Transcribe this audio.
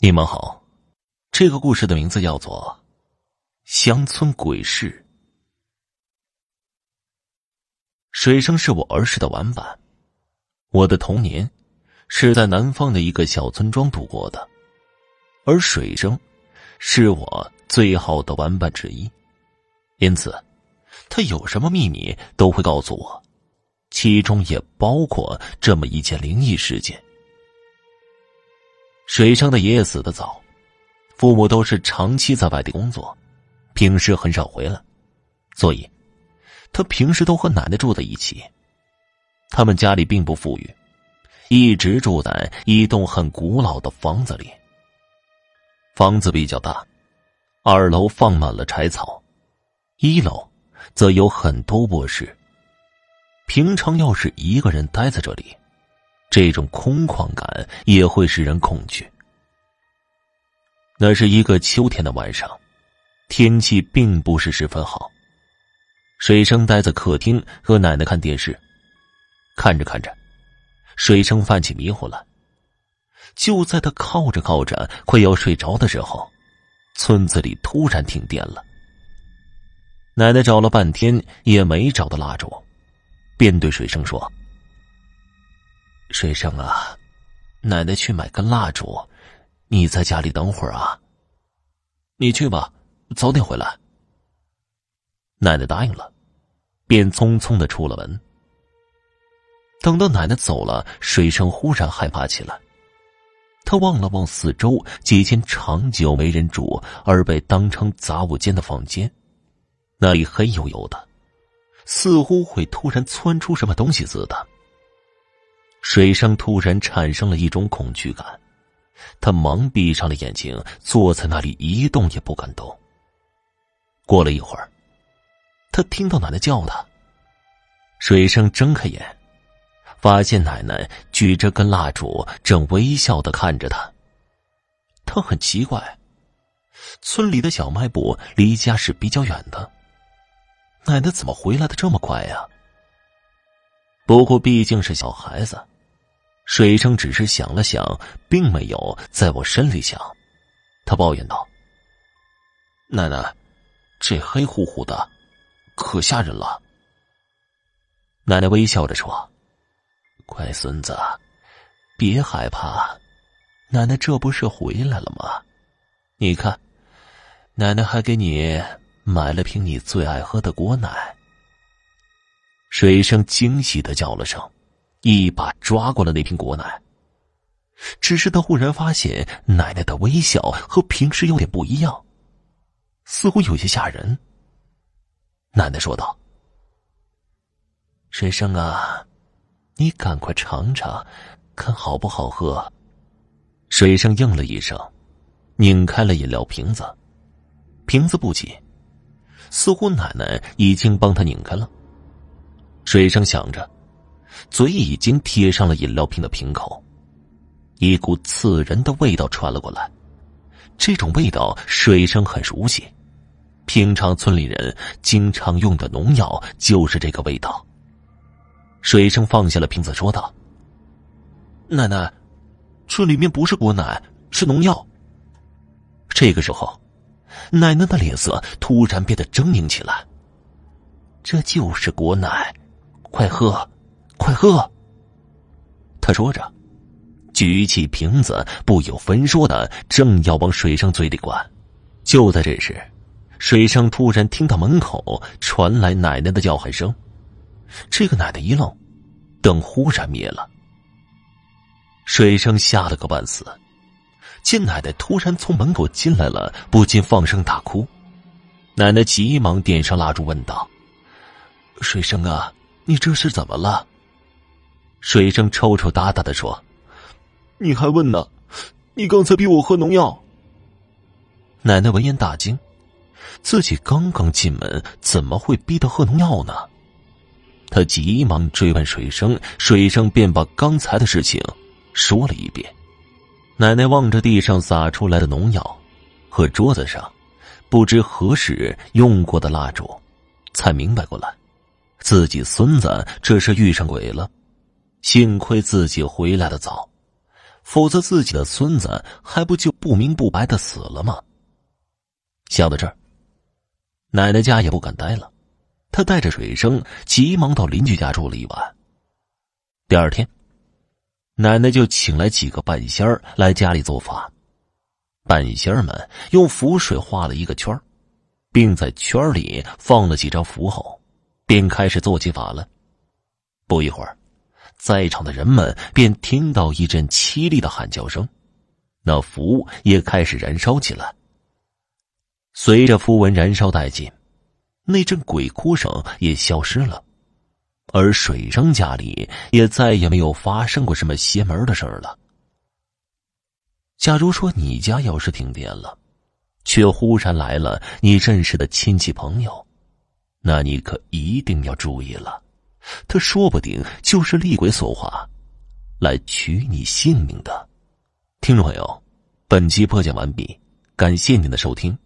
你们好，这个故事的名字叫做《乡村鬼事》。水生是我儿时的玩伴，我的童年是在南方的一个小村庄度过的，而水生是我最好的玩伴之一，因此他有什么秘密都会告诉我，其中也包括这么一件灵异事件。水生的爷爷死的早，父母都是长期在外地工作，平时很少回来，所以，他平时都和奶奶住在一起。他们家里并不富裕，一直住在一栋很古老的房子里。房子比较大，二楼放满了柴草，一楼则有很多卧室。平常要是一个人待在这里。这种空旷感也会使人恐惧。那是一个秋天的晚上，天气并不是十分好。水生待在客厅和奶奶看电视，看着看着，水生犯起迷糊了。就在他靠着靠着快要睡着的时候，村子里突然停电了。奶奶找了半天也没找到蜡烛，便对水生说。水生啊，奶奶去买根蜡烛，你在家里等会儿啊。你去吧，早点回来。奶奶答应了，便匆匆的出了门。等到奶奶走了，水生忽然害怕起来。他望了望四周几间长久没人住而被当成杂物间的房间，那里黑黝黝的，似乎会突然窜出什么东西似的。水生突然产生了一种恐惧感，他忙闭上了眼睛，坐在那里一动也不敢动。过了一会儿，他听到奶奶叫他。水生睁开眼，发现奶奶举着根蜡烛，正微笑的看着他。他很奇怪，村里的小卖部离家是比较远的，奶奶怎么回来的这么快呀？不过毕竟是小孩子，水生只是想了想，并没有在我身里想。他抱怨道：“奶奶，这黑乎乎的，可吓人了。”奶奶微笑着说：“乖孙子，别害怕，奶奶这不是回来了吗？你看，奶奶还给你买了瓶你最爱喝的果奶。”水生惊喜的叫了声，一把抓过了那瓶果奶。只是他忽然发现奶奶的微笑和平时有点不一样，似乎有些吓人。奶奶说道：“水生啊，你赶快尝尝，看好不好喝。”水生应了一声，拧开了饮料瓶子，瓶子不紧，似乎奶奶已经帮他拧开了。水生想着，嘴已经贴上了饮料瓶的瓶口，一股刺人的味道传了过来。这种味道，水生很熟悉，平常村里人经常用的农药就是这个味道。水生放下了瓶子，说道：“奶奶，这里面不是果奶，是农药。”这个时候，奶奶的脸色突然变得狰狞起来。这就是果奶。快喝，快喝！他说着，举起瓶子，不由分说的正要往水生嘴里灌。就在这时，水生突然听到门口传来奶奶的叫喊声。这个奶奶一愣，灯忽然灭了。水生吓了个半死，见奶奶突然从门口进来了，不禁放声大哭。奶奶急忙点上蜡烛，问道：“水生啊！”你这是怎么了？水生抽抽搭搭的说：“你还问呢？你刚才逼我喝农药。”奶奶闻言大惊，自己刚刚进门，怎么会逼他喝农药呢？他急忙追问水生，水生便把刚才的事情说了一遍。奶奶望着地上洒出来的农药和桌子上不知何时用过的蜡烛，才明白过来。自己孙子这是遇上鬼了，幸亏自己回来的早，否则自己的孙子还不就不明不白的死了吗？想到这儿，奶奶家也不敢待了，她带着水生急忙到邻居家住了一晚。第二天，奶奶就请来几个半仙儿来家里做法。半仙儿们用符水画了一个圈并在圈里放了几张符后，便开始做起法了。不一会儿，在场的人们便听到一阵凄厉的喊叫声，那符也开始燃烧起来。随着符文燃烧殆尽，那阵鬼哭声也消失了，而水生家里也再也没有发生过什么邪门的事儿了。假如说你家要是停电了，却忽然来了你认识的亲戚朋友，那你可一定要注意了，他说不定就是厉鬼所化，来取你性命的。听众朋友，本集播讲完毕，感谢您的收听。